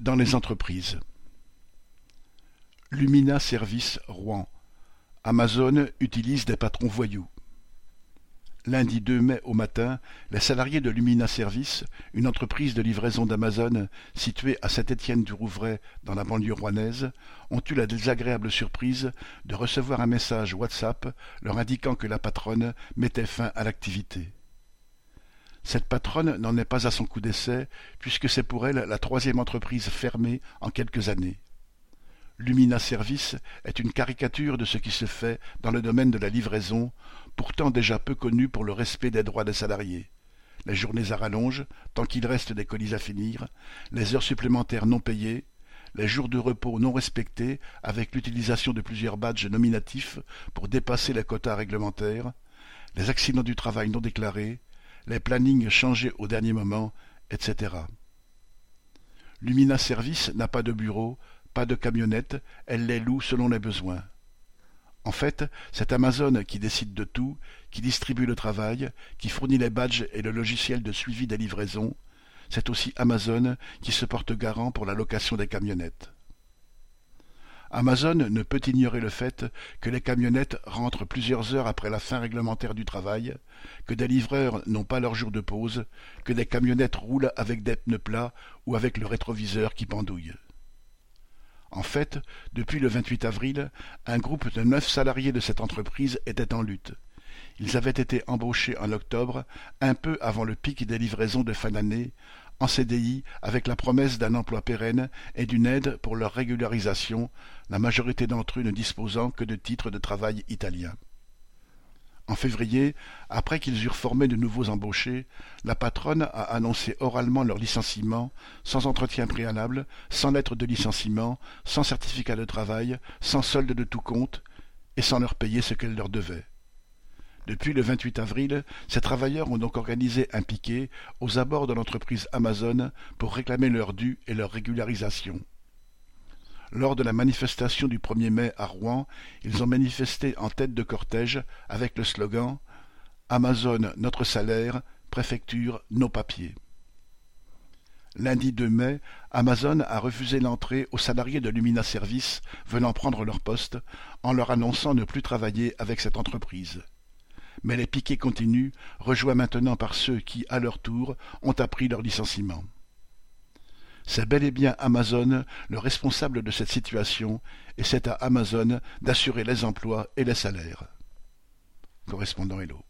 Dans les entreprises. Lumina Service Rouen. Amazon utilise des patrons voyous. Lundi 2 mai au matin, les salariés de Lumina Service, une entreprise de livraison d'Amazon située à Saint-Étienne-du-Rouvray dans la banlieue rouennaise, ont eu la désagréable surprise de recevoir un message WhatsApp leur indiquant que la patronne mettait fin à l'activité. Cette patronne n'en est pas à son coup d'essai, puisque c'est pour elle la troisième entreprise fermée en quelques années. Lumina Service est une caricature de ce qui se fait dans le domaine de la livraison, pourtant déjà peu connu pour le respect des droits des salariés. Les journées à rallonge, tant qu'il reste des colis à finir, les heures supplémentaires non payées, les jours de repos non respectés avec l'utilisation de plusieurs badges nominatifs pour dépasser les quotas réglementaires, les accidents du travail non déclarés, les plannings changés au dernier moment, etc. Lumina Service n'a pas de bureau, pas de camionnette, elle les loue selon les besoins. En fait, c'est Amazon qui décide de tout, qui distribue le travail, qui fournit les badges et le logiciel de suivi des livraisons. C'est aussi Amazon qui se porte garant pour la location des camionnettes. Amazon ne peut ignorer le fait que les camionnettes rentrent plusieurs heures après la fin réglementaire du travail, que des livreurs n'ont pas leur jour de pause, que des camionnettes roulent avec des pneus plats ou avec le rétroviseur qui pendouille. En fait, depuis le 28 avril, un groupe de neuf salariés de cette entreprise était en lutte. Ils avaient été embauchés en octobre, un peu avant le pic des livraisons de fin d'année, en CDI avec la promesse d'un emploi pérenne et d'une aide pour leur régularisation, la majorité d'entre eux ne disposant que de titres de travail italiens. En février, après qu'ils eurent formé de nouveaux embauchés, la patronne a annoncé oralement leur licenciement, sans entretien préalable, sans lettre de licenciement, sans certificat de travail, sans solde de tout compte, et sans leur payer ce qu'elle leur devait. Depuis le 28 avril, ces travailleurs ont donc organisé un piquet aux abords de l'entreprise Amazon pour réclamer leur dû et leur régularisation. Lors de la manifestation du 1er mai à Rouen, ils ont manifesté en tête de cortège avec le slogan Amazon notre salaire, préfecture nos papiers. Lundi 2 mai, Amazon a refusé l'entrée aux salariés de Lumina Service venant prendre leur poste en leur annonçant ne plus travailler avec cette entreprise mais les piquets continuent, rejoints maintenant par ceux qui, à leur tour, ont appris leur licenciement. C'est bel et bien Amazon le responsable de cette situation, et c'est à Amazon d'assurer les emplois et les salaires. Correspondant Hello.